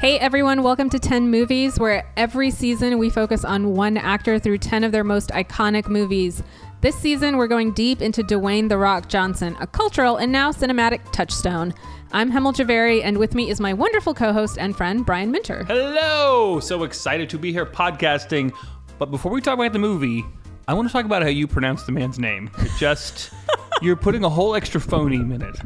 Hey everyone, welcome to 10 Movies, where every season we focus on one actor through 10 of their most iconic movies. This season, we're going deep into Dwayne The Rock Johnson, a cultural and now cinematic touchstone. I'm Hemal Jhaveri, and with me is my wonderful co host and friend, Brian Minter. Hello! So excited to be here podcasting. But before we talk about the movie, I want to talk about how you pronounce the man's name. It just. You're putting a whole extra phoneme in it.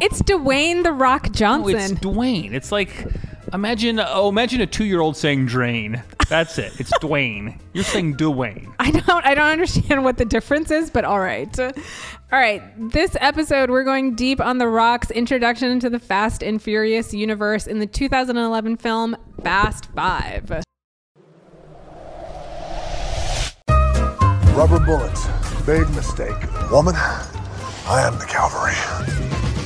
It's Dwayne The Rock Johnson. Oh, it's Dwayne. It's like imagine oh imagine a two year old saying drain. That's it. It's Dwayne. You're saying Dwayne. I don't I don't understand what the difference is, but all right. All right. This episode we're going deep on The Rock's introduction into the Fast and Furious universe in the 2011 film Fast 5. Rubber bullets. Big mistake. Woman, I am the cavalry.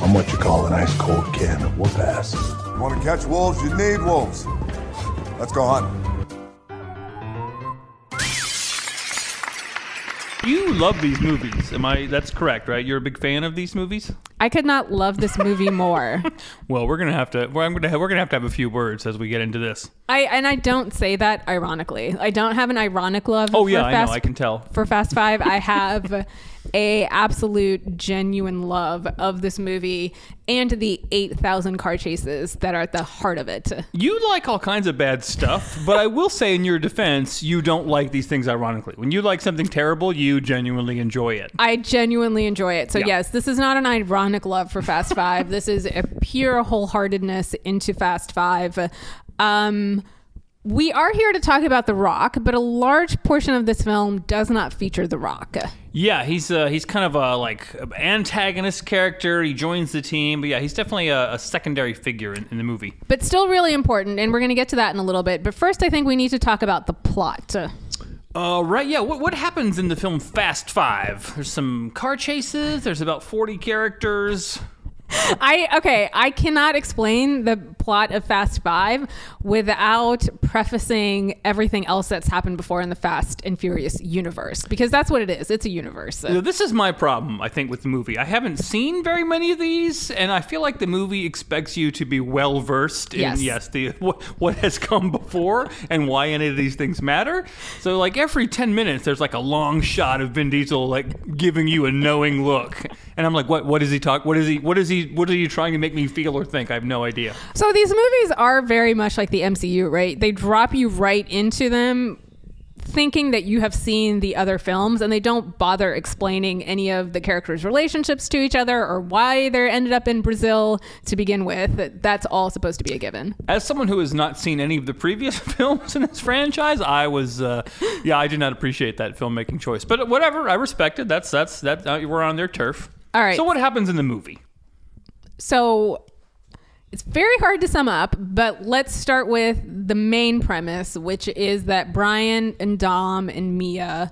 I'm what you call an ice cold can of whoop ass. Want to catch wolves? You need wolves. Let's go hunt. You love these movies. Am I that's correct, right? You're a big fan of these movies? I could not love this movie more. Well, we're gonna have to. Well, I'm gonna. Have, we're gonna have to have a few words as we get into this. I and I don't say that ironically. I don't have an ironic love. Oh for yeah, I Fast know. I can tell. for Fast Five. I have a absolute genuine love of this movie and the eight thousand car chases that are at the heart of it. You like all kinds of bad stuff, but I will say in your defense, you don't like these things ironically. When you like something terrible, you genuinely enjoy it. I genuinely enjoy it. So Yeah. yes, this is not an ironic love for Fast Five. this is a pure wholeheartedness into Fast Five. Um, we are here to talk about The Rock, but a large portion of this film does not feature The Rock. Yeah, he's uh, he's kind of a like antagonist character. He joins the team, but yeah, he's definitely a, a secondary figure in, in the movie. but still really important, and we're going to get to that in a little bit. But first, I think we need to talk about the plot. Uh, right, yeah. What, what happens in the film Fast Five? There's some car chases. There's about 40 characters. I okay, I cannot explain the plot of Fast 5 without prefacing everything else that's happened before in the Fast and Furious universe because that's what it is. It's a universe. This is my problem, I think, with the movie. I haven't seen very many of these, and I feel like the movie expects you to be well versed in Yes. yes, the what, what has come before and why any of these things matter. So, like every ten minutes, there's like a long shot of Vin Diesel like giving you a knowing look, and I'm like, what? What is he talk? What is he? What is he? What are you trying to make me feel or think? I have no idea. So these movies are very much like the MCU, right? They drop you right into them thinking that you have seen the other films and they don't bother explaining any of the characters' relationships to each other or why they ended up in Brazil to begin with. That's all supposed to be a given. As someone who has not seen any of the previous films in this franchise, I was, uh, yeah, I did not appreciate that filmmaking choice. But whatever, I respect it. That's that's that. Uh, we're on their turf. All right. So what happens in the movie? So it's very hard to sum up, but let's start with the main premise, which is that Brian and Dom and Mia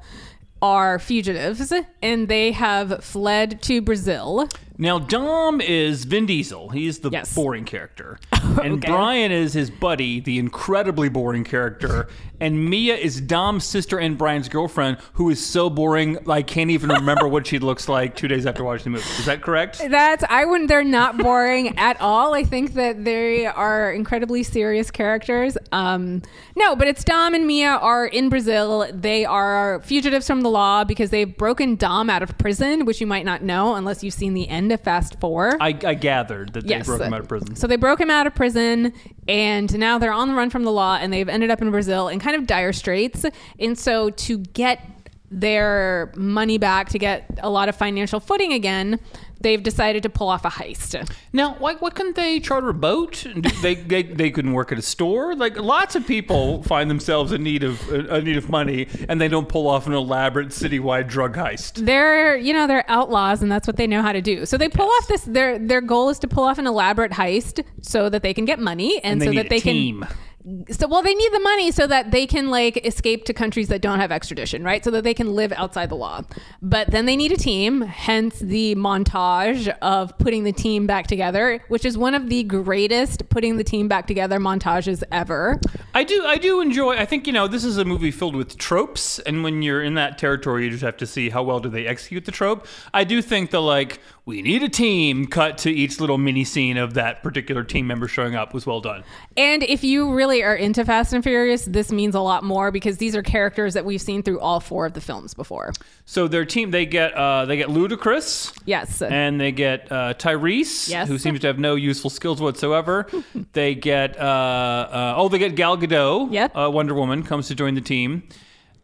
are fugitives and they have fled to Brazil. Now Dom is Vin Diesel. He's the Yes. boring character, and Okay. Brian is his buddy, the incredibly boring character. And Mia is Dom's sister and Brian's girlfriend, who is so boring I can't even remember what she looks like two days after watching the movie. Is that correct? That's I wouldn't they're not boring at all. I think that they are incredibly serious characters. Um no, but it's Dom and Mia are in Brazil. They are fugitives from the law because they've broken Dom out of prison, which you might not know unless you've seen the end of Fast 4. I, I gathered that they broke him out of prison. So they broke him out of prison, and now they're on the run from the law, and they've ended up in Brazil in kind of dire straits. And so to get their money back, to get a lot of financial footing again, they've decided to pull off a heist. Now, like, what couldn't they charter a boat? They, they they couldn't work at a store. Like, lots of people find themselves in need of uh, in need of money, and they don't pull off an elaborate citywide drug heist. They're, you know, they're outlaws, and that's what they know how to do. So they pull off this. Their their goal is to pull off an elaborate heist so that they can get money, and, And so that they team. can. So well, they need the money so that they can like escape to countries that don't have extradition, right? So that they can live outside the law. But then they need a team. Hence the montage of putting the team back together, which is one of the greatest putting the team back together montages ever. I do I do enjoy I think you know this is a movie filled with tropes and when you're in that territory you just have to see how well do they execute the trope. I do think the like we need a team cut to each little mini scene of that particular team member showing up was well done. And if you really are into Fast and Furious, this means a lot more because these are characters that we've seen through all four of the films before. So their team they get uh, they get Ludacris Yes. and they get uh, Tyrese Yes. who seems to have no useful skills whatsoever. they get uh, uh, oh they get Gal Gadot Yep. uh, Wonder Woman comes to join the team.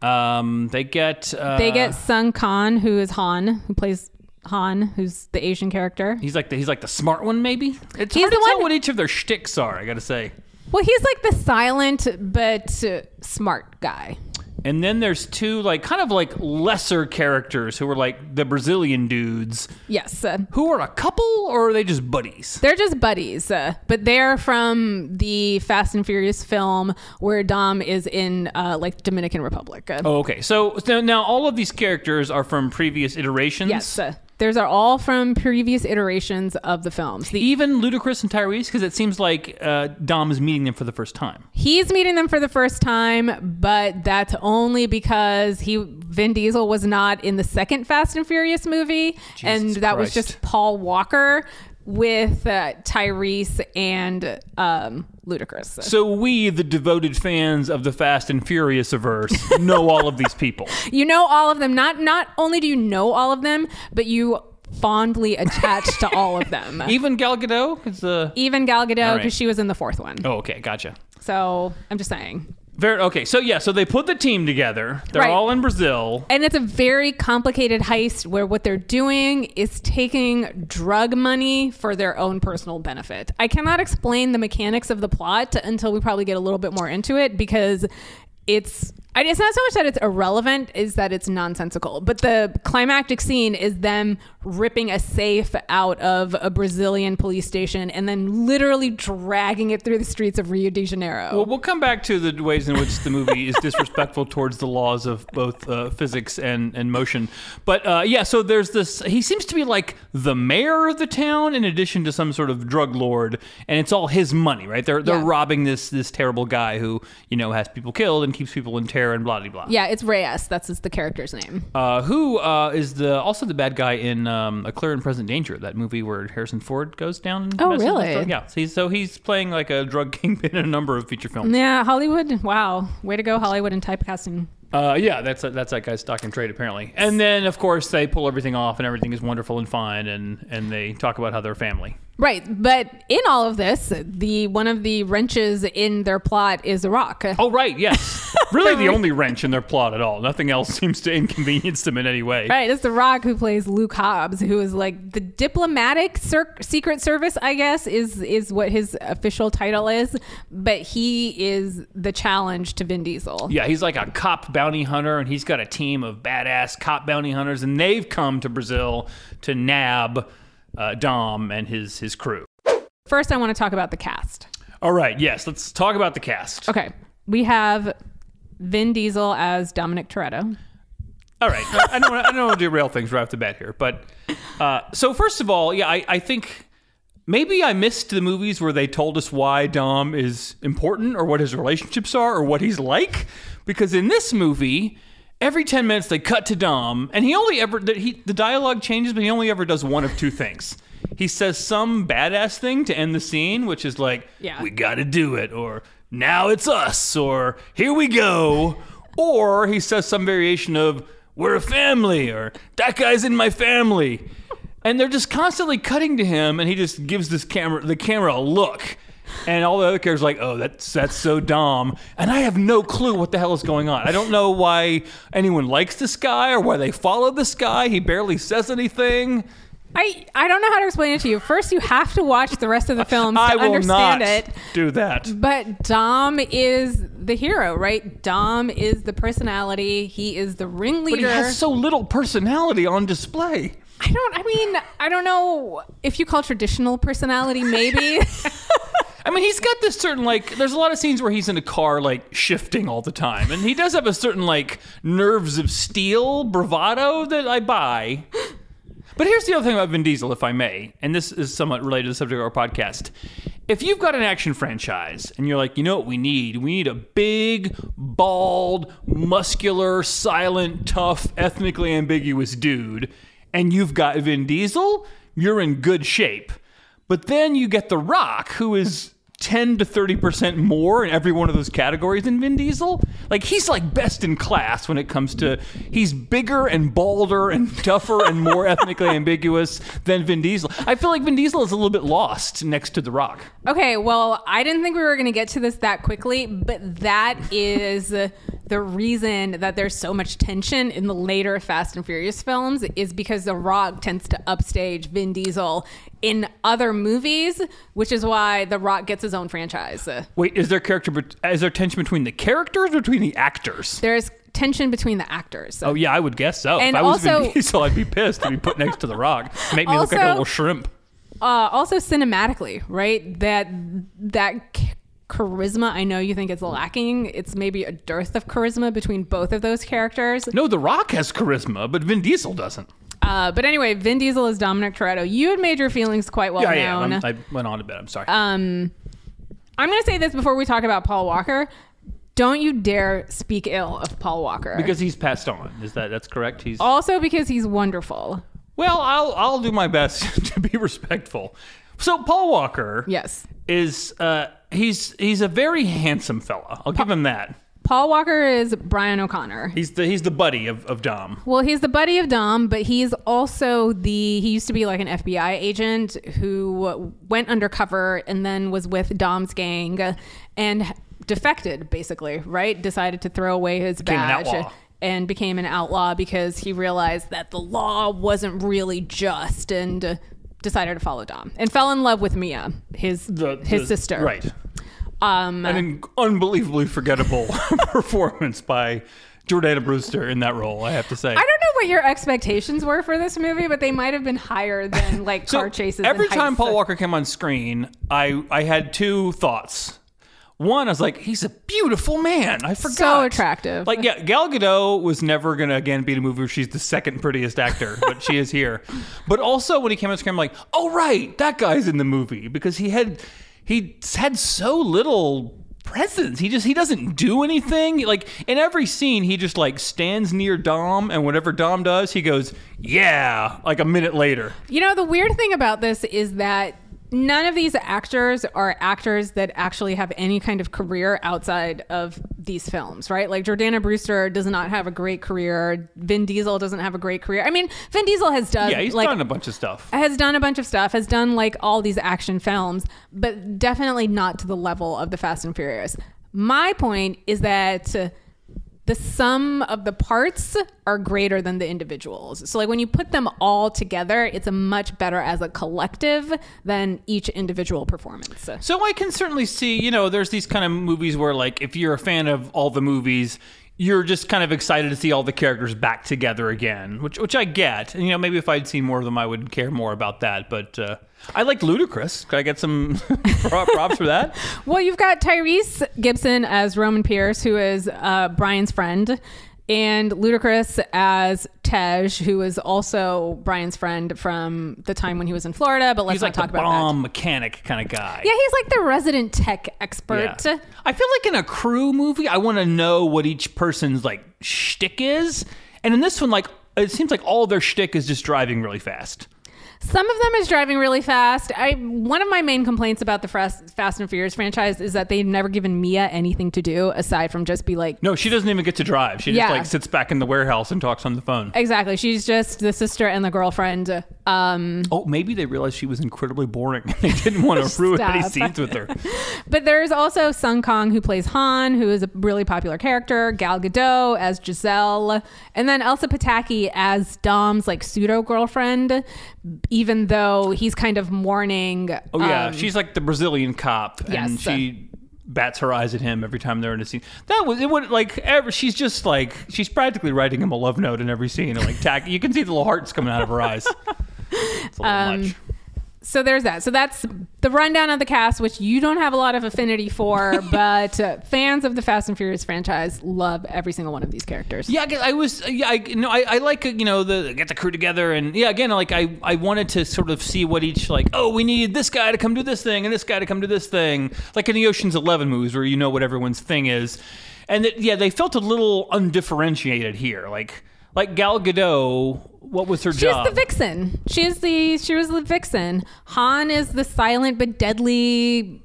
Um, they get uh, they get Sung Kang, who is Han, who plays Han, who's the Asian character. He's like the, he's like the smart one, maybe. It's He's hard to tell one- what each of their shticks are. I gotta say. Well, he's like the silent but uh, smart guy. And then there's two like kind of like lesser characters who are like the Brazilian dudes, Yes. Uh, who are a couple or are they just buddies? They're just buddies, uh, but they're from the Fast and Furious film where Dom is in uh, like Dominican Republic. Oh, okay. So, so now all of these characters are from previous iterations. Yes, uh, those are all from previous iterations of the films. The, Even Ludacris and Tyrese, because it seems like uh, Dom is meeting them for the first time. he's meeting them for the first time, but that's only because he Vin Diesel was not in the second Fast and Furious movie, and that was Christ. just Paul Walker with uh, Tyrese and um, Ludacris. So we, the devoted fans of the Fast and Furious averse, know all of these people. You know all of them. Not not only do you know all of them, but you fondly attached to all of them. Even Gal Gadot is uh, Even Gal Gadot, because right. she was in the fourth one. Oh, okay, gotcha. So I'm just saying. Very okay. So yeah, so they put the team together. They're Right. all in Brazil. And it's a very complicated heist where what they're doing is taking drug money for their own personal benefit. I cannot explain the mechanics of the plot until we probably get a little bit more into it because it's I- it's not so much that it's irrelevant is that it's nonsensical but the climactic scene is them ripping a safe out of a brazilian police station and then literally dragging it through the streets of rio de janeiro Well, we'll come back to the ways in which the movie is disrespectful towards the laws of both uh, physics and, and motion. But uh, yeah, so there's this. He seems to be like the mayor of the town, in addition to some sort of drug lord, and it's all his money, right? They're they're Yeah. robbing this this terrible guy who you know has people killed and keeps people in terror and blah blah blah. yeah it's reyes that's his, the character's name Uh, who uh, is the also the bad guy in um, A Clear and Present Danger, that movie where Harrison Ford goes down? and Oh, messes really? Yeah. So he's, so he's playing like a drug kingpin in a number of feature films. Yeah, Hollywood. Wow, way to go, Hollywood, and typecasting. Uh, yeah, that's that's that guy's stock and trade apparently. And then of course they pull everything off, and everything is wonderful and fine, and and they talk about how they're family. Right, but in all of this, the one of the wrenches in their plot is The Rock. Oh right, yes, really the only wrench in their plot at all. Nothing else seems to inconvenience them in any way. Right, it's The Rock who plays Luke Hobbs, who is like the diplomatic cir- secret service, I guess, is is what his official title is. But he is the challenge to Vin Diesel. Yeah, he's like a cop bounty hunter, and he's got a team of badass cop bounty hunters, and they've come to Brazil to nab uh, Dom and his his crew. First, I want to talk about the cast. All right, yes, let's talk about the cast. Okay, we have Vin Diesel as Dominic Toretto. All right, I I don't, don't want to derail things right off the bat here, but uh, so first of all, yeah, I, I think maybe I missed the movies where they told us why Dom is important or what his relationships are or what he's like, because in this movie. Every ten minutes they cut to Dom, and he only ever the, he, the dialogue changes, but he only ever does one of two things. He says some badass thing to end the scene, which is like, Yeah. "We got to do it," or "Now it's us," or "Here we go," or he says some variation of "We're a family," or "That guy's in my family," and they're just constantly cutting to him, and he just gives this camera the camera a look. And all the other characters are like, oh, that's that's so Dom, and I have no clue what the hell is going on. I don't know why anyone likes this guy or why they follow this guy. He barely says anything. I, I don't know how to explain it to you. First, you have to watch the rest of the film to I will understand not it. do that. But Dom is the hero, right? Dom is the personality. He is the ringleader. But he has so little personality on display. I don't. I mean, I don't know if you call traditional personality. Maybe. I mean, he's got this certain like. There's a lot of scenes where he's in a car like shifting all the time, and he does have a certain like nerves of steel bravado that I buy. But here's the other thing about Vin Diesel, if I may, and this is somewhat related to the subject of our podcast. if you've got an action franchise and you're like, you know what we need? We need a big, bald, muscular, silent, tough, ethnically ambiguous dude, and you've got Vin Diesel, you're in good shape. But then you get The Rock, who is 10 to 30% more in every one of those categories than Vin Diesel. Like he's like best in class when it comes to he's bigger and balder and tougher and more ethnically ambiguous than Vin Diesel. I feel like Vin Diesel is a little bit lost next to The Rock. Okay, well, I didn't think we were going to get to this that quickly, but that is the reason that there's so much tension in the later Fast and Furious films is because The Rock tends to upstage Vin Diesel in other movies, which is why The Rock gets his own franchise. Wait, is there character is there tension between the characters or between the actors? There's tension between the actors. Oh yeah, I would guess so. And if I was also- Vin Diesel, I'd be pissed to be put next to The Rock. Make me look like a little shrimp. Uh, also cinematically, right? That that charisma. I know you think it's lacking. It's maybe a dearth of charisma between both of those characters. No, The Rock has charisma, but Vin Diesel doesn't. Uh, but anyway, Vin Diesel is Dominic Toretto. You had made your feelings quite well Yeah, yeah. known. I'm- I went on a bit. I'm sorry. Um, I'm going to say this before we talk about Paul Walker. Don't you dare speak ill of Paul Walker. because he's passed on. Is that that's correct? He's also because he's wonderful. Well, I'll I'll do my best to be respectful. So Paul Walker Yes. Is uh he's he's a very handsome fella. I'll give him that. Paul Walker is Brian O'Connor. He's the he's the buddy of, of Dom. Well, he's the buddy of Dom, but he's also the he used to be like an FBI agent who went undercover and then was with Dom's gang and defected basically, right? Decided to throw away his Became badge outlaw. and became an outlaw because he realized that the law wasn't really just and decided to follow Dom and fell in love with Mia, his The, his the- sister. Right. Um An unbelievably forgettable performance by Jordana Brewster in that role, I have to say. I don't know what your expectations were for this movie, but they might have been higher than like car chases. and Every time. Paul Walker came on screen, I I had two thoughts. One, I was like, he's a beautiful man. I forgot. So attractive. Like, yeah, Gal Gadot was never gonna again be in a movie where she's the second prettiest actor, but she is here. But also, when he came on screen, I'm like, oh right, that guy's in the movie because he had he had so little presence. He just he doesn't do anything. Like in every scene, he just like stands near Dom, and whatever Dom does, he goes, yeah, like a minute later. You know, the weird thing about this is that none of these actors are actors that actually have any kind of career outside of these films, right? Like Jordana Brewster does not have a great career. Vin Diesel doesn't have a great career. I mean, Vin Diesel has done Yeah, he's like done a bunch of stuff. has done a bunch of stuff, has done like all these action films, but definitely not to the level of the Fast and Furious. My point is that the sum of the parts are greater than the individuals. So like when you put them all together, it's a much better as a collective than each individual performance. So I can certainly see, you know, there's these kind of movies where, like, if you're a fan of all the movies, you're just kind of excited to see all the characters back together again, which which I get. And, you know, maybe if I'd seen more of them, I would care more about that. But uh, I like Ludacris. Could I get some props for that? Well, you've got Tyrese Gibson as Roman Pierce, who is uh, Brian's friend, and Ludacris as Tej, who is also Brian's friend from the time when he was in Florida. But let's He's not like talk the about that. Bomb mechanic kind of guy. Yeah, he's like the resident tech expert. Yeah. I feel like in a crew movie, I want to know what each person's like shtick is, and in this one, like it seems like all their shtick is just driving really fast. Some of them is driving really fast. I one of my main complaints about the Fast, Fast and Furious franchise is that they've never given Mia anything to do aside from just be like No, she doesn't even get to drive. She just like sits back in the warehouse and talks on the phone. exactly. She's just the sister and the girlfriend. Um, Oh, maybe they realized she was incredibly boring. they didn't want to ruin any scenes with her. but there's also Sung Kang who plays Han, who is a really popular character. Gal Gadot as Giselle, and then Elsa Pataky as Dom's like pseudo girlfriend, even though he's kind of mourning. Oh yeah, um, she's like the Brazilian cop, and Yes. she bats her eyes at him every time they're in a scene. That was it. Would like ever? She's just like she's practically writing him a love note in every scene. And, like tack, you can see the little hearts coming out of her eyes. It's a little Um, much. So there's that. So that's the rundown of the cast, which you don't have a lot of affinity for, but uh, fans of the Fast and Furious franchise love every single one of these characters. Yeah, I was. Yeah, I know I, I like you know the get the crew together and yeah again like I I wanted to sort of see what each like oh we need this guy to come do this thing and this guy to come do this thing like in the Ocean's Eleven movies where you know what everyone's thing is, and it, yeah they felt a little undifferentiated here like like Gal Gadot what was her job? She's job? the vixen. She's the she was the vixen. Han is the silent but deadly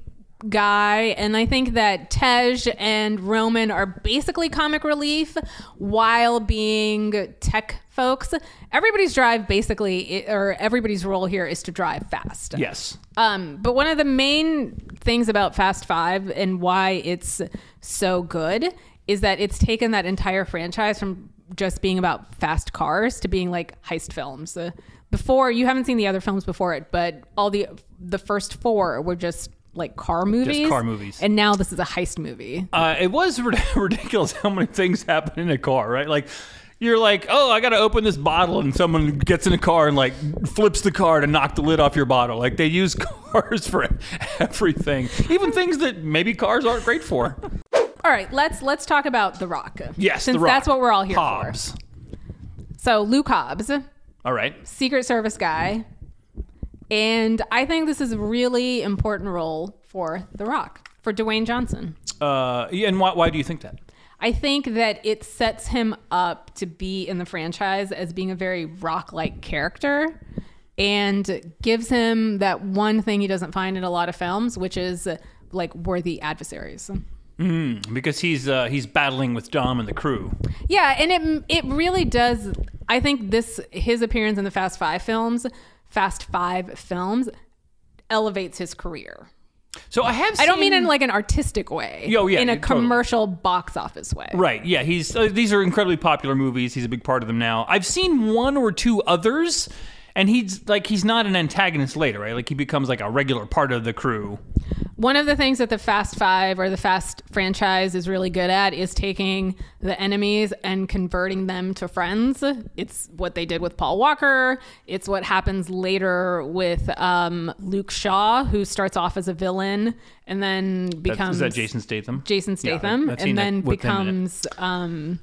guy, and I think that Tej and Roman are basically comic relief while being tech folks. Everybody's drive basically, or everybody's role here is to drive fast. yes. Um, but one of the main things about Fast Five and why it's so good is that it's taken that entire franchise from just being about fast cars to being like heist films. Uh, before you haven't seen the other films before it, but all the the first four were just like car movies. car movies. And now this is a heist movie. Uh, it was ridiculous how many things happen in a car, right? Like, you're like, oh, I got to open this bottle, and someone gets in a car and like flips the car to knock the lid off your bottle. Like they use cars for everything, even things that maybe cars aren't great for. All right, let's let's talk about The Rock. Yes, since The Rock. that's what we're all here Hobbs. for. So Luke Hobbs. All right. Secret Service guy. And I think this is a really important role for The Rock, for Dwayne Johnson. Uh, yeah, and why, why do you think that? I think that it sets him up to be in the franchise as being a very rock like character and gives him that one thing he doesn't find in a lot of films, which is uh, like worthy adversaries. Because he's uh, he's battling with Dom and the crew. Yeah, and it it really does. I think this his appearance in the Fast Five films, Fast Five films, elevates his career. So I have. I don't mean in like an artistic way. Yo, yeah, in a totally. commercial box office way. Right. Yeah. He's uh, these are incredibly popular movies. He's a big part of them now. I've seen one or two others, and he's like he's not an antagonist later, right? Like he becomes like a regular part of the crew. One of the things that the Fast Five or the Fast franchise is really good at is taking the enemies and converting them to friends. It's what they did with Paul Walker. It's what happens later with um, Luke Shaw, who starts off as a villain and then That's, becomes is that Jason Statham? Jason Statham, I've and then becomes, um,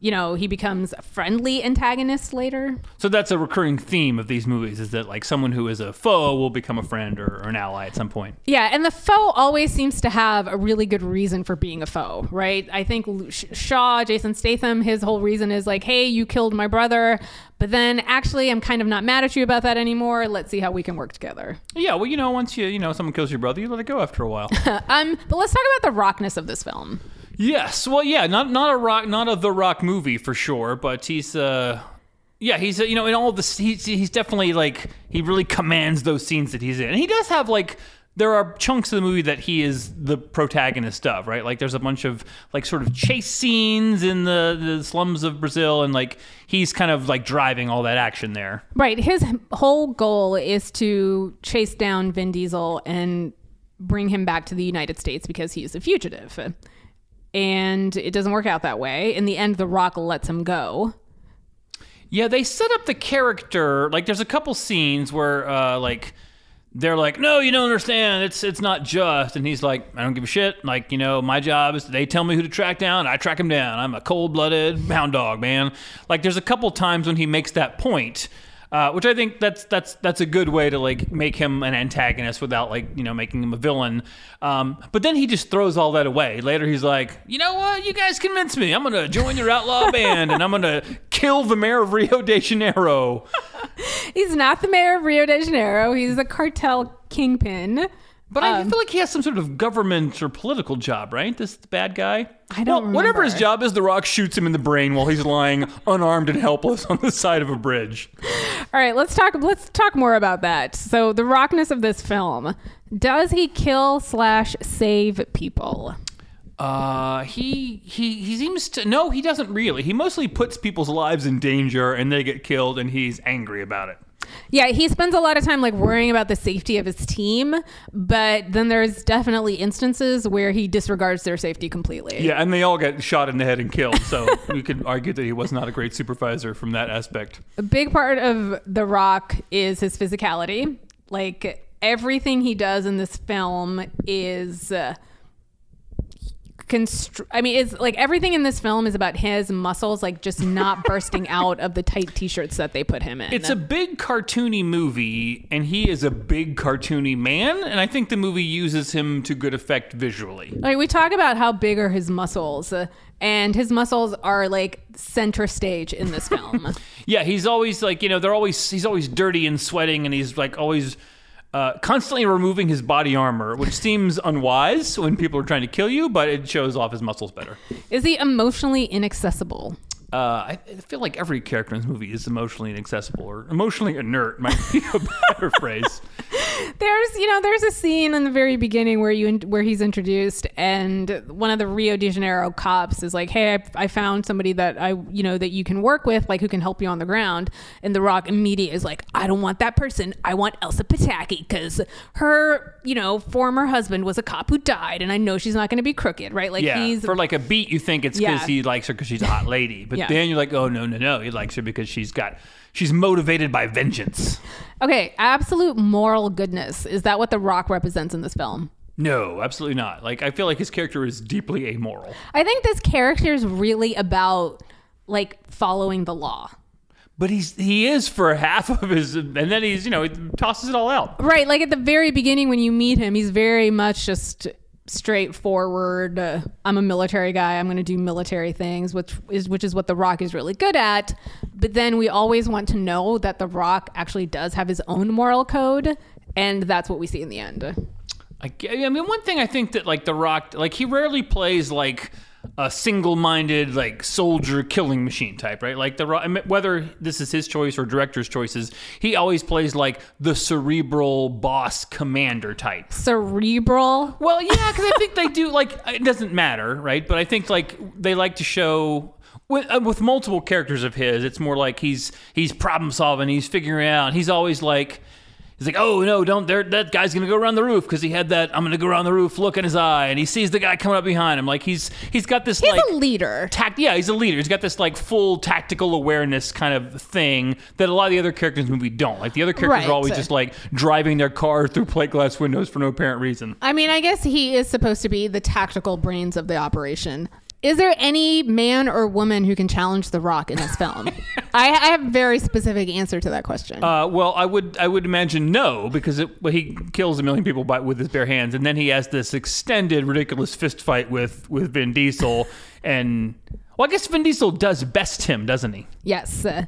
you know, he becomes a friendly antagonist later. So that's a recurring theme of these movies: is that like someone who is a foe will become a friend or, or an ally at some point. Yeah, and the foe always seems to have a really good reason for being a foe, right? I think Shaw, Jason Statham, his whole reason is like, hey, you killed my brother, but then actually, I'm kind of not mad at you about that anymore. Let's see how we can work together. Yeah. Well, you know, once you you know someone kills your brother, you let it go after a while. Um, but let's talk about the rockness of this film. Yes. Well, yeah. Not not a rock, not a The Rock movie for sure, but he's uh. Yeah, he's uh, you know in all this he's he's definitely like he really commands those scenes that he's in. And he does have like there are chunks of the movie that he is the protagonist of, right? Like there's a bunch of like sort of chase scenes in the the slums of Brazil and like he's kind of like driving all that action there. Right. His whole goal is to chase down Vin Diesel and bring him back to the United States because he's a fugitive. And it doesn't work out that way. In the end, The Rock lets him go. Yeah, they set up the character like there's a couple scenes where uh like they're like, "No, you don't understand. It's it's not just." And he's like, "I don't give a shit. Like, you know, my job is they tell me who to track down, I track him down. I'm a cold-blooded hound dog, man." Like there's a couple times when he makes that point. Uh, which I think that's that's that's a good way to like make him an antagonist without like you know making him a villain. Um, but then he just throws all that away. Later he's like, you know what? You guys convinced me. I'm gonna join your outlaw band and I'm gonna kill the mayor of Rio de Janeiro. He's not the mayor of Rio de Janeiro. He's a cartel kingpin. But I Um, feel like he has some sort of government or political job, right? This bad guy. I don't Well, whatever his job is, The Rock shoots him in the brain while he's lying unarmed and helpless on the side of a bridge. All right, let's talk. Let's talk more about that. So, the rockness of this film: Does he kill slash save people? Uh, he he he seems to no, he doesn't really. He mostly puts people's lives in danger and they get killed, and he's angry about it. Yeah, he spends a lot of time like worrying about the safety of his team, but then there's definitely instances where he disregards their safety completely. Yeah, and they all get shot in the head and killed. So we could argue that he was not a great supervisor from that aspect. A big part of The Rock is his physicality. Like everything he does in this film is. Uh, Constr- I mean, it's like everything in this film is about his muscles, like just not bursting out of the tight t-shirts that they put him in. It's a big cartoony movie, and he is a big cartoony man, and I think the movie uses him to good effect visually. Like we talk about how big are his muscles, uh, and his muscles are like center stage in this film. Yeah, he's always like you know they're always he's always dirty and sweating, and he's like always. Uh, constantly removing his body armor, which seems unwise when people are trying to kill you, but it shows off his muscles better. Is he emotionally inaccessible? Uh, I I feel like every character in this movie is emotionally inaccessible or emotionally inert might be a better phrase. There's, you know, there's a scene in the very beginning where you where he's introduced, and one of the Rio de Janeiro cops is like, "Hey, I, I found somebody that I, you know, that you can work with, like who can help you on the ground." And The Rock immediately is like, "I don't want that person. I want Elsa Pataky because her, you know, former husband was a cop who died, and I know she's not going to be crooked, right? Like Yeah, he's for like a beat, you think it's because Yeah. he likes her because she's a hot lady, but Yeah. then you're like, oh no, no, no, he likes her because she's got she's motivated by vengeance. okay. Absolute moral goodness is that what The Rock represents in this film? No, absolutely not. Like I feel like his character is deeply amoral. I think this character is really about like following the law. But he's he is for half of his, and then he's you know he tosses it all out. Right, like at the very beginning when you meet him, he's very much just straightforward. Uh, I'm a military guy. I'm going to do military things, which is which is what The Rock is really good at. But then we always want to know that The Rock actually does have his own moral code, and that's what we see in the end. I mean, one thing I think that like The Rock, like he rarely plays like a single-minded like soldier killing machine type, right? Like the I mean, whether this is his choice or director's choices, he always plays like the cerebral boss commander type. Cerebral. Well, yeah, because I think they do like it doesn't matter, right? But I think like they like to show. With, uh, with multiple characters of his, it's more like he's he's problem solving, he's figuring out. He's always like, He's like, oh no, don't there. That guy's gonna go around the roof because he had that. I'm gonna go around the roof look in his eye, and he sees the guy coming up behind him. Like he's he's got this He's like a leader. tact. Yeah, he's a leader. He's got this like full tactical awareness kind of thing that a lot of the other characters in the movie don't. Like the other characters Right. are always just like driving their car through plate glass windows for no apparent reason. I mean, I guess he is supposed to be the tactical brains of the operation. Is there any man or woman who can challenge The Rock in this film? I, I have a very specific answer to that question. Uh, well, I would I would imagine no because it, well, he kills a million people by, with his bare hands, and then he has this extended, ridiculous fist fight with with Vin Diesel, and well, I guess Vin Diesel does best him, doesn't he? Yes. Uh,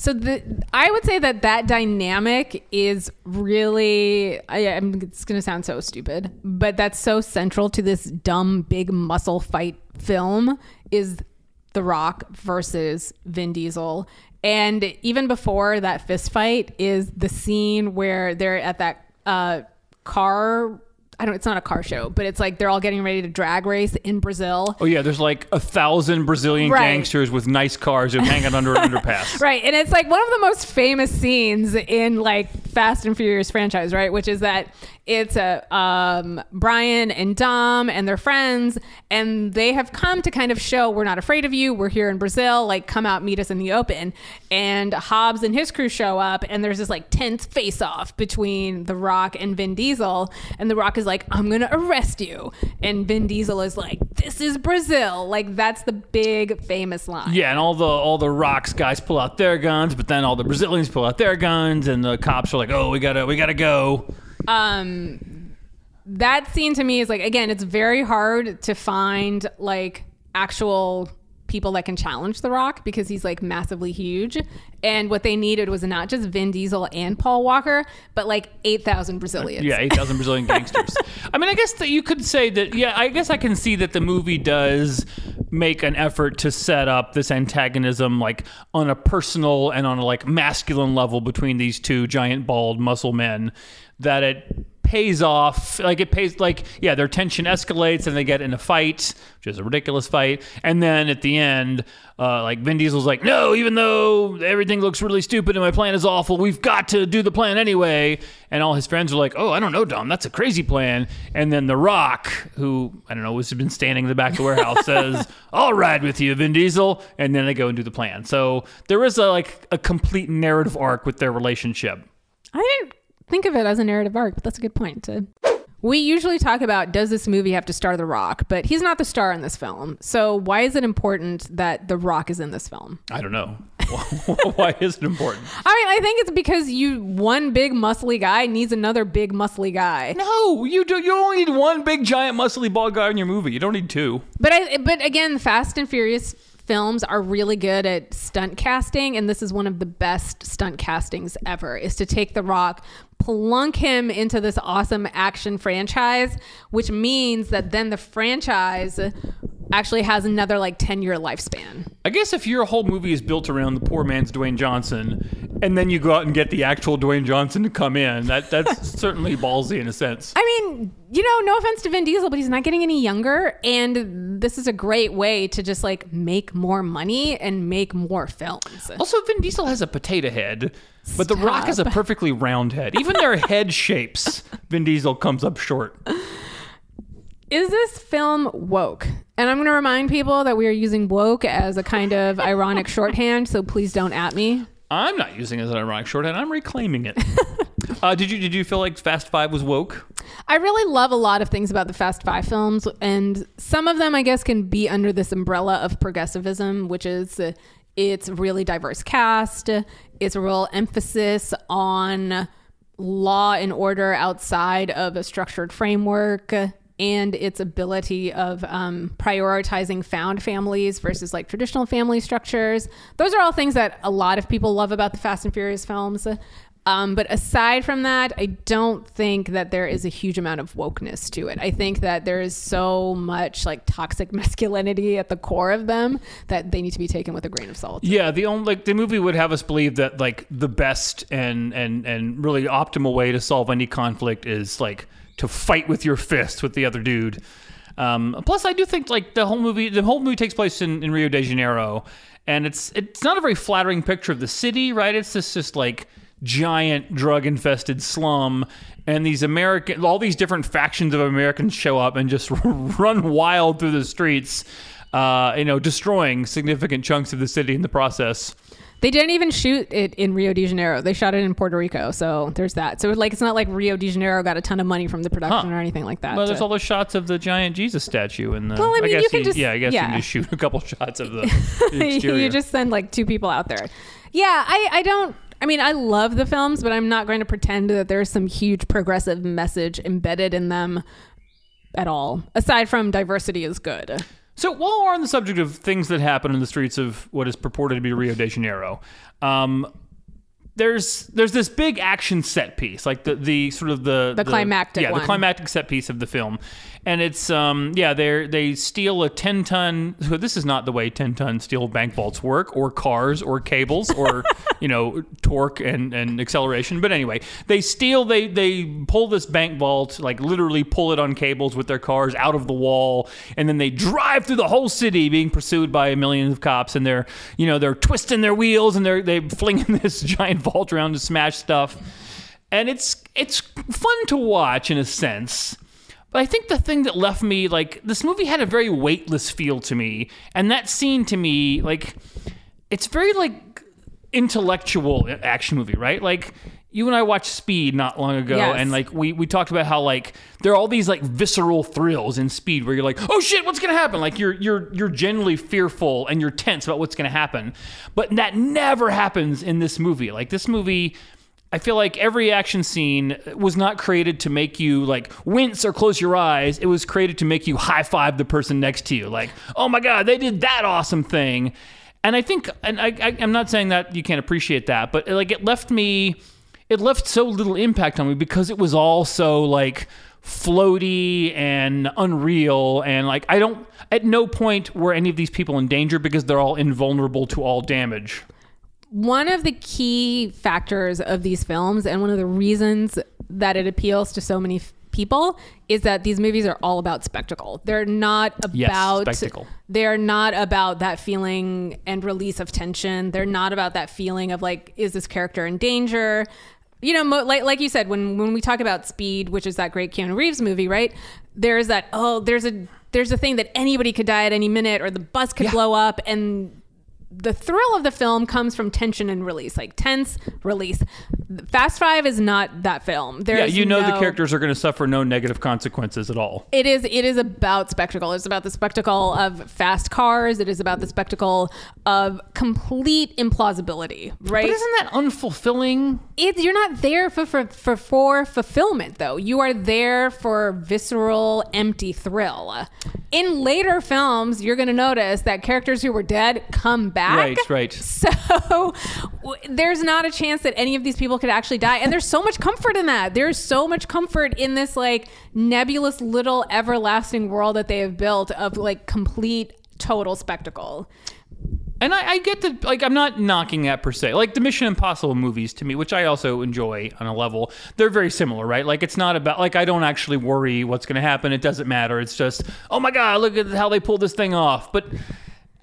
So the I would say that that dynamic is really I, I'm, it's going to sound so stupid, but that's so central to this dumb big muscle fight film is The Rock versus Vin Diesel. And even before that fist fight is the scene where they're at that uh, car I don't it's not a car show, but it's like they're all getting ready to drag race in Brazil. Oh yeah, there's like a thousand Brazilian Right. gangsters with nice cars who hang out under an underpass. Right. And it's like one of the most famous scenes in like Fast and Furious franchise, right? Which is that it's a um, Brian and Dom and their friends, and they have come to kind of show we're not afraid of you. We're here in Brazil. Like, come out, meet us in the open. And Hobbs and his crew show up, and there's this like tense face off between The Rock and Vin Diesel. And The Rock is like, I'm going to arrest you. And Vin Diesel is like, This is Brazil. Like, that's the big famous line. Yeah, and all the all the rocks guys pull out their guns, but then all the Brazilians pull out their guns, and the cops are like, "Oh, we gotta we gotta go." Um that scene to me is like again it's very hard to find like actual people that can challenge the rock because he's like massively huge and what they needed was not just vin diesel and paul walker but like 8000 brazilians Yeah, eight thousand Brazilian gangsters. I mean, I guess that you could say that. Yeah, I guess I can see that the movie does make an effort to set up this antagonism, like on a personal and on a like masculine level between these two giant bald muscle men. That it pays off. Like it pays. Like yeah, their tension escalates and they get in a fight, which is a ridiculous fight. And then at the end, uh, like Vin Diesel's like, no, even though everything looks really stupid and my plan is awful, we've got to do the plan anyway. And all his friends are like, oh, I don't know, Dom, that's a crazy plan. And then The Rock, who I don't know, has been standing in the back of the warehouse, says, I'll ride with you, Vin Diesel. And then they go and do the plan. So there is a like a complete narrative arc with their relationship. i didn't think of it as a narrative arc, but that's a good point. To we usually talk about does this movie have to star The Rock, but he's not the star in this film. So why is it important that The Rock is in this film? I don't know. Why is it important? I mean, I think it's because you one big muscly guy needs another big muscly guy. No, you do. You only need one big giant muscly bald guy in your movie. You don't need two. But I but again, Fast and Furious films are really good at stunt casting and this is one of the best stunt castings ever is to take the rock plunk him into this awesome action franchise which means that then the franchise actually has another like 10 year lifespan I guess if your whole movie is built around the poor man's Dwayne Johnson, and then you go out and get the actual Dwayne Johnson to come in, that that's certainly ballsy in a sense. I mean, you know, no offense to Vin Diesel, but he's not getting any younger. And this is a great way to just like make more money and make more films. Also, Vin Diesel has a potato head, but The Rock has a perfectly round head. Even their head shapes, Vin Diesel comes up short. Is this film woke? And I'm going to remind people that we are using woke as a kind of ironic shorthand, so please don't at me. I'm not using it as an ironic shorthand. I'm reclaiming it. uh, did you did you feel like Fast Five was woke? I really love a lot of things about the Fast Five films, and some of them, I guess, can be under this umbrella of progressivism, which is uh, it's really diverse cast, it's a real emphasis on law and order outside of a structured framework. And its ability of um, prioritizing found families versus like traditional family structures. Those are all things that a lot of people love about the Fast and Furious films. Um, but aside from that, I don't think that there is a huge amount of wokeness to it. I think that there is so much like toxic masculinity at the core of them that they need to be taken with a grain of salt. Yeah, the only like the movie would have us believe that like the best and and and really optimal way to solve any conflict is like to fight with your fist with the other dude. Um, plus, I do think like the whole movie, the whole movie takes place in, in Rio de Janeiro, and it's it's not a very flattering picture of the city, right? It's just just like giant drug infested slum and these american all these different factions of americans show up and just run wild through the streets uh, you know destroying significant chunks of the city in the process They didn't even shoot it in Rio de Janeiro. They shot it in Puerto Rico. So there's that. So like it's not like Rio de Janeiro got a ton of money from the production Huh. or anything like that. Well, there's So- all those shots of the giant Jesus statue, and the. Well, I mean, you guess can just- yeah, I guess you yeah. can just shoot a couple shots of the, the you just send like two people out there. Yeah, I, I don't. I mean, I love the films, but I'm not going to pretend that there's some huge progressive message embedded in them at all. Aside from diversity is good. So while we're on the subject of things that happen in the streets of what is purported to be Rio de Janeiro, um, there's there's this big action set piece, like the the sort of the The climactic yeah, one. the climactic set piece of the film, and it's um yeah they they steal a ten ton. So this is not the way ten ton steel bank vaults work, or cars, or cables, or you know torque and and acceleration. But anyway, they steal they they pull this bank vault like literally pull it on cables with their cars out of the wall, and then they drive through the whole city being pursued by a million of cops, and they're you know they're twisting their wheels and they're they flinging this giant vault around and smash stuff, and it's it's fun to watch in a sense. But I think the thing that left me like this movie had a very weightless feel to me, and that scene to me like it's very like intellectual action movie, right? Like you and I watched Speed not long ago, Yes. and like we we talked about how like there are all these like visceral thrills in Speed where you're like, oh shit, what's gonna happen? Like you're you're you're genuinely fearful and you're tense about what's gonna happen, but that never happens in this movie. Like this movie. I feel like every action scene was not created to make you like wince or close your eyes. It was created to make you high five the person next to you. Like, oh my God, they did that awesome thing. And I think, and I, I, I'm not saying that you can't appreciate that, but like it left me, it left so little impact on me because it was all so like floaty and unreal. And like, I don't, at no point were any of these people in danger because they're all invulnerable to all damage. One of the key factors of these films, and one of the reasons that it appeals to so many f- people, is that these movies are all about spectacle. They're not Yes, about spectacle. They're not about that feeling and release of tension. They're not about that feeling of like, is this character in danger? You know, mo- like like you said, when when we talk about Speed, which is that great Keanu Reeves movie, right? There's that oh, there's a there's a thing that anybody could die at any minute, or the bus could Yeah. blow up, and the thrill of the film comes from tension and release, like tense release. Fast Five is not that film. There's yeah, you know the characters are going to suffer no negative consequences at all. It is. It is about spectacle. It's about the spectacle of fast cars. It is about the spectacle of complete implausibility. Right? But isn't that unfulfilling? it, you're not there for, for for for fulfillment though. You are there for visceral, empty thrill. In later films, you're going to notice that characters who were dead come back. Right, right. So there's not a chance that any of these people could actually die, and there's so much comfort in that. There's so much comfort in this like nebulous little everlasting world that they have built of like complete total spectacle. And I, I get that, like, I'm not knocking that per se. Like, the Mission Impossible movies to me, which I also enjoy on a level, they're very similar, right? Like, it's not about, like, I don't actually worry what's going to happen. It doesn't matter. It's just, oh my God, look at how they pulled this thing off. But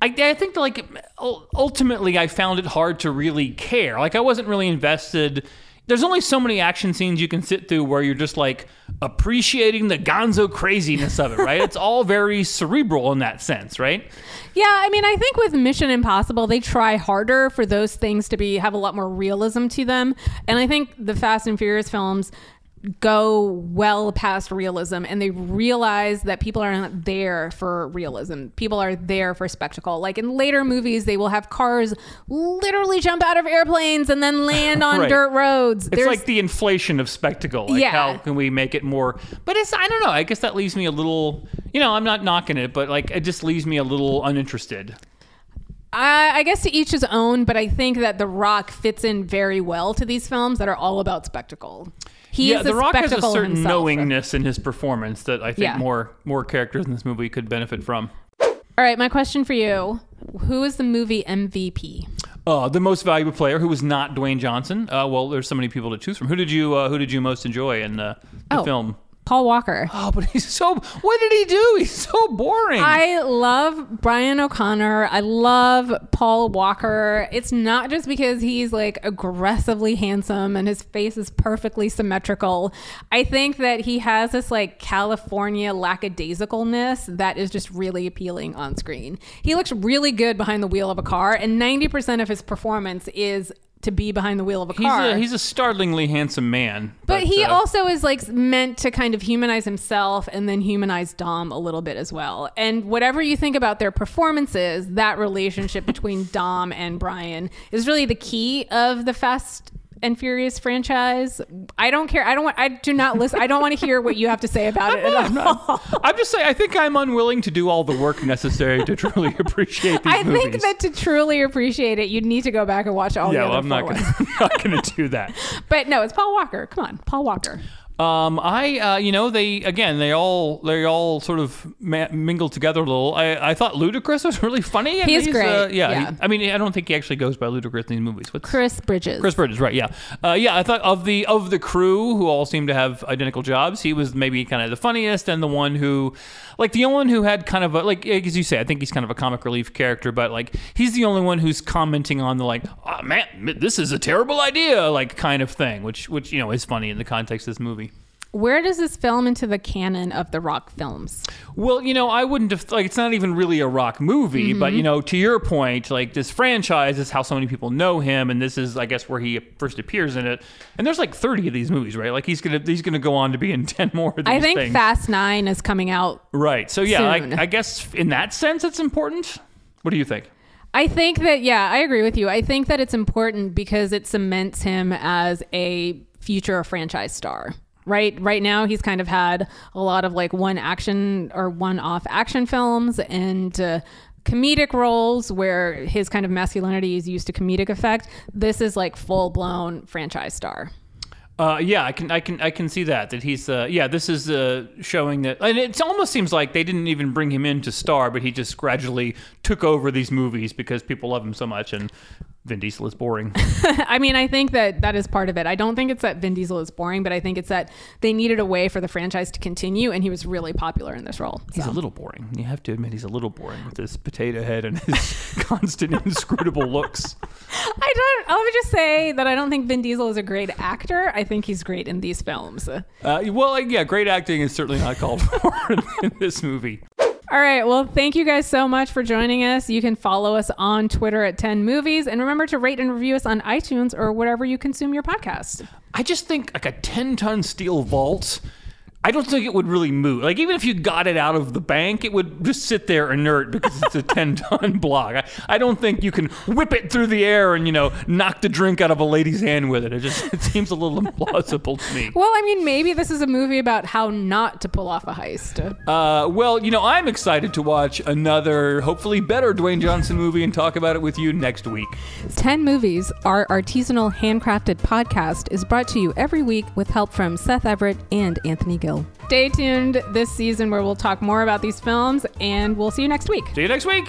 I, I think, like, ultimately, I found it hard to really care. Like, I wasn't really invested. There's only so many action scenes you can sit through where you're just, like, appreciating the gonzo craziness of it, right? it's all very cerebral in that sense, right? Yeah, I mean, I think with Mission Impossible, they try harder for those things to be have a lot more realism to them, and I think the Fast and Furious films go well past realism and they realize that people are not there for realism people are there for spectacle like in later movies they will have cars literally jump out of airplanes and then land on Right. dirt roads It's like the inflation of spectacle. Like Yeah. how can we make it more? But it's I don't know. I guess that leaves me a little. You know, I'm not knocking it, but like it just leaves me a little uninterested. I, I guess to each his own, but I think that The Rock fits in very well to these films that are all about spectacle. He yeah, is The Rock has a certain himself. knowingness in his performance that I think Yeah. more more characters in this movie could benefit from. All right, my question for you: Who is the movie MVP? Uh, the most valuable player who was not Dwayne Johnson. Uh, well, there's so many people to choose from. Who did you uh, Who did you most enjoy in uh, the Oh. film? Paul Walker. Oh, but he's so. What did he do? He's so boring. I love Brian O'Conner. I love Paul Walker. It's not just because he's like aggressively handsome and his face is perfectly symmetrical. I think that he has this like California lackadaisicalness that is just really appealing on screen. He looks really good behind the wheel of a car, and 90% of his performance is to be behind the wheel of a he's car. a he's a startlingly handsome man. But, he uh, also is like meant to kind of humanize himself and then humanize Dom a little bit as well. And whatever you think about their performances, that relationship between Dom and Brian is really the key of the Fast and Furious franchise. I don't care. I don't want. I do not listen. I don't want to hear what you have to say about it all. I'm just saying. I think I'm unwilling to do all the work necessary to truly appreciate these I movies. think that to truly appreciate it, you'd need to go back and watch all yeah, the well, other I'm not gonna. I'm not gonna do that. But no, it's Paul Walker. Come on, Paul Walker. Um, I, uh, you know, they again, they all they all sort of ma- mingle together a little. I, I thought Ludacris was really funny. and He's uh, great, yeah, yeah. he- I mean, I don't think he actually goes by Ludacris in these movies. What's Chris Bridges. Chris Bridges, right? Yeah, uh, yeah. I thought of the of the crew who all seem to have identical jobs. He was maybe kind of the funniest and the one who, like, the only one who had kind of a like as you say. I think he's kind of a comic relief character, but like he's the only one who's commenting on the like, oh man, this is a terrible idea, like kind of thing, which which you know is funny in the context of this movie. Where does this film into the canon of the Rock films? Well, you know, I wouldn't have like it's not even really a rock movie, but Mm-hmm. you know, to your point, like this franchise is how so many people know him, and this is, I guess, where he first appears in it. And there's like 30 of these movies, right? Like he's gonna he's gonna go on to be in 10 more. Of these I think things. Fast Nine is coming out. right. So yeah. I, I guess in that sense, it's important. What do you think? I think that yeah, I agree with you. I think that it's important because it cements him as a future franchise star. Right, right now he's kind of had a lot of like one action or one off action films and uh, comedic roles where his kind of masculinity is used to comedic effect. This is like full blown franchise star. Uh, yeah, I can, I can, I can see that. That he's, uh, yeah, this is uh, showing that, and it almost seems like they didn't even bring him in to star, but he just gradually took over these movies because people love him so much, and Vin Diesel is boring. I mean, I think that that is part of it. I don't think it's that Vin Diesel is boring, but I think it's that they needed a way for the franchise to continue, and he was really popular in this role. He's So. a little boring. You have to admit he's a little boring with his potato head and his constant inscrutable looks. I don't. Let me just say that I don't think Vin Diesel is a great actor. I think he's great in these films. Uh, well, yeah, great acting is certainly not called for in, in this movie. All right. Well, thank you guys so much for joining us. You can follow us on Twitter at 10 Movies. And remember to rate and review us on iTunes or wherever you consume your podcast. I just think like a 10 ton steel vault. I don't think it would really move. Like even if you got it out of the bank, it would just sit there inert because it's a 10 ton block. I, I don't think you can whip it through the air and you know knock the drink out of a lady's hand with it. It just it seems a little implausible to me. Well, I mean, maybe this is a movie about how not to pull off a heist. Uh, well, you know, I'm excited to watch another, hopefully better Dwayne Johnson movie and talk about it with you next week. 10 Movies, our artisanal handcrafted podcast, is brought to you every week with help from Seth Everett and Anthony Gill. Stay tuned this season where we'll talk more about these films, and we'll see you next week. See you next week.